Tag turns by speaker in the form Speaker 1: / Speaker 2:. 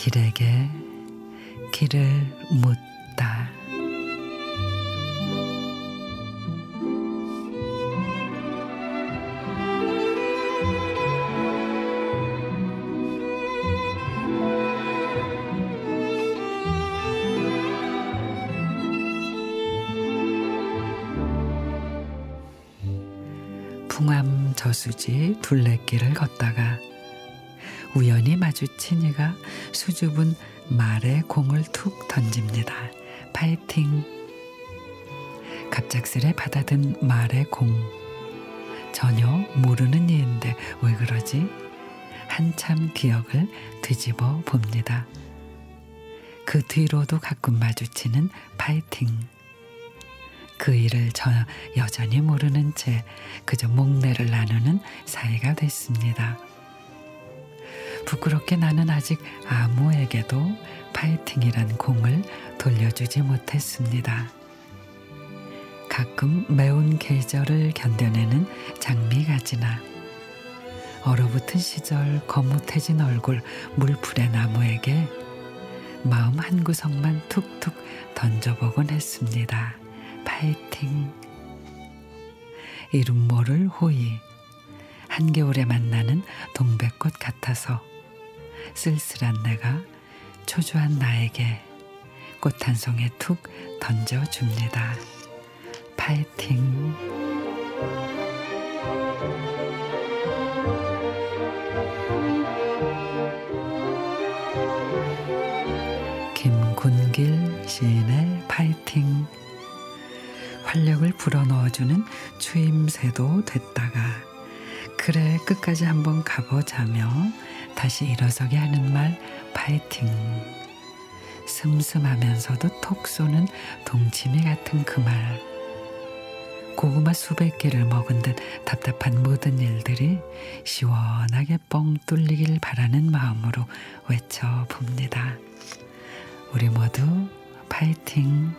Speaker 1: 길에게 길을 묻다. 풍암 저수지 둘레길을 걷다가 우연히 마주친 이가 수줍은 말에 공을 툭 던집니다. 파이팅! 갑작스레 받아든 말의 공. 전혀 모르는 이인데 왜 그러지? 한참 기억을 뒤집어 봅니다. 그 뒤로도 가끔 마주치는 파이팅. 그 일을 저 여전히 모르는 채 그저 목례를 나누는 사이가 됐습니다. 부끄럽게 나는 아직 아무에게도 파이팅이란 공을 돌려주지 못했습니다. 가끔 매운 계절을 견뎌내는 장미가지나 얼어붙은 시절 거뭇해진 얼굴 물풀의 나무에게 마음 한 구석만 툭툭 던져보곤 했습니다. 파이팅. 이름 모를 호의. 한겨울에 만나는 동백꽃 같아서 쓸쓸한 내가 초조한 나에게 꽃 한 송이 툭 던져줍니다. 파이팅. 김군길 시인의 파이팅. 활력을 불어넣어주는 추임새도 됐다가 그래 끝까지 한번 가보자며 다시 일어서게 하는 말 파이팅 슴슴하면서도 톡 쏘는 동치미 같은 그 말 고구마 수백 개를 먹은 듯 답답한 모든 일들이 시원하게 뻥 뚫리길 바라는 마음으로 외쳐 봅니다. 우리 모두 파이팅!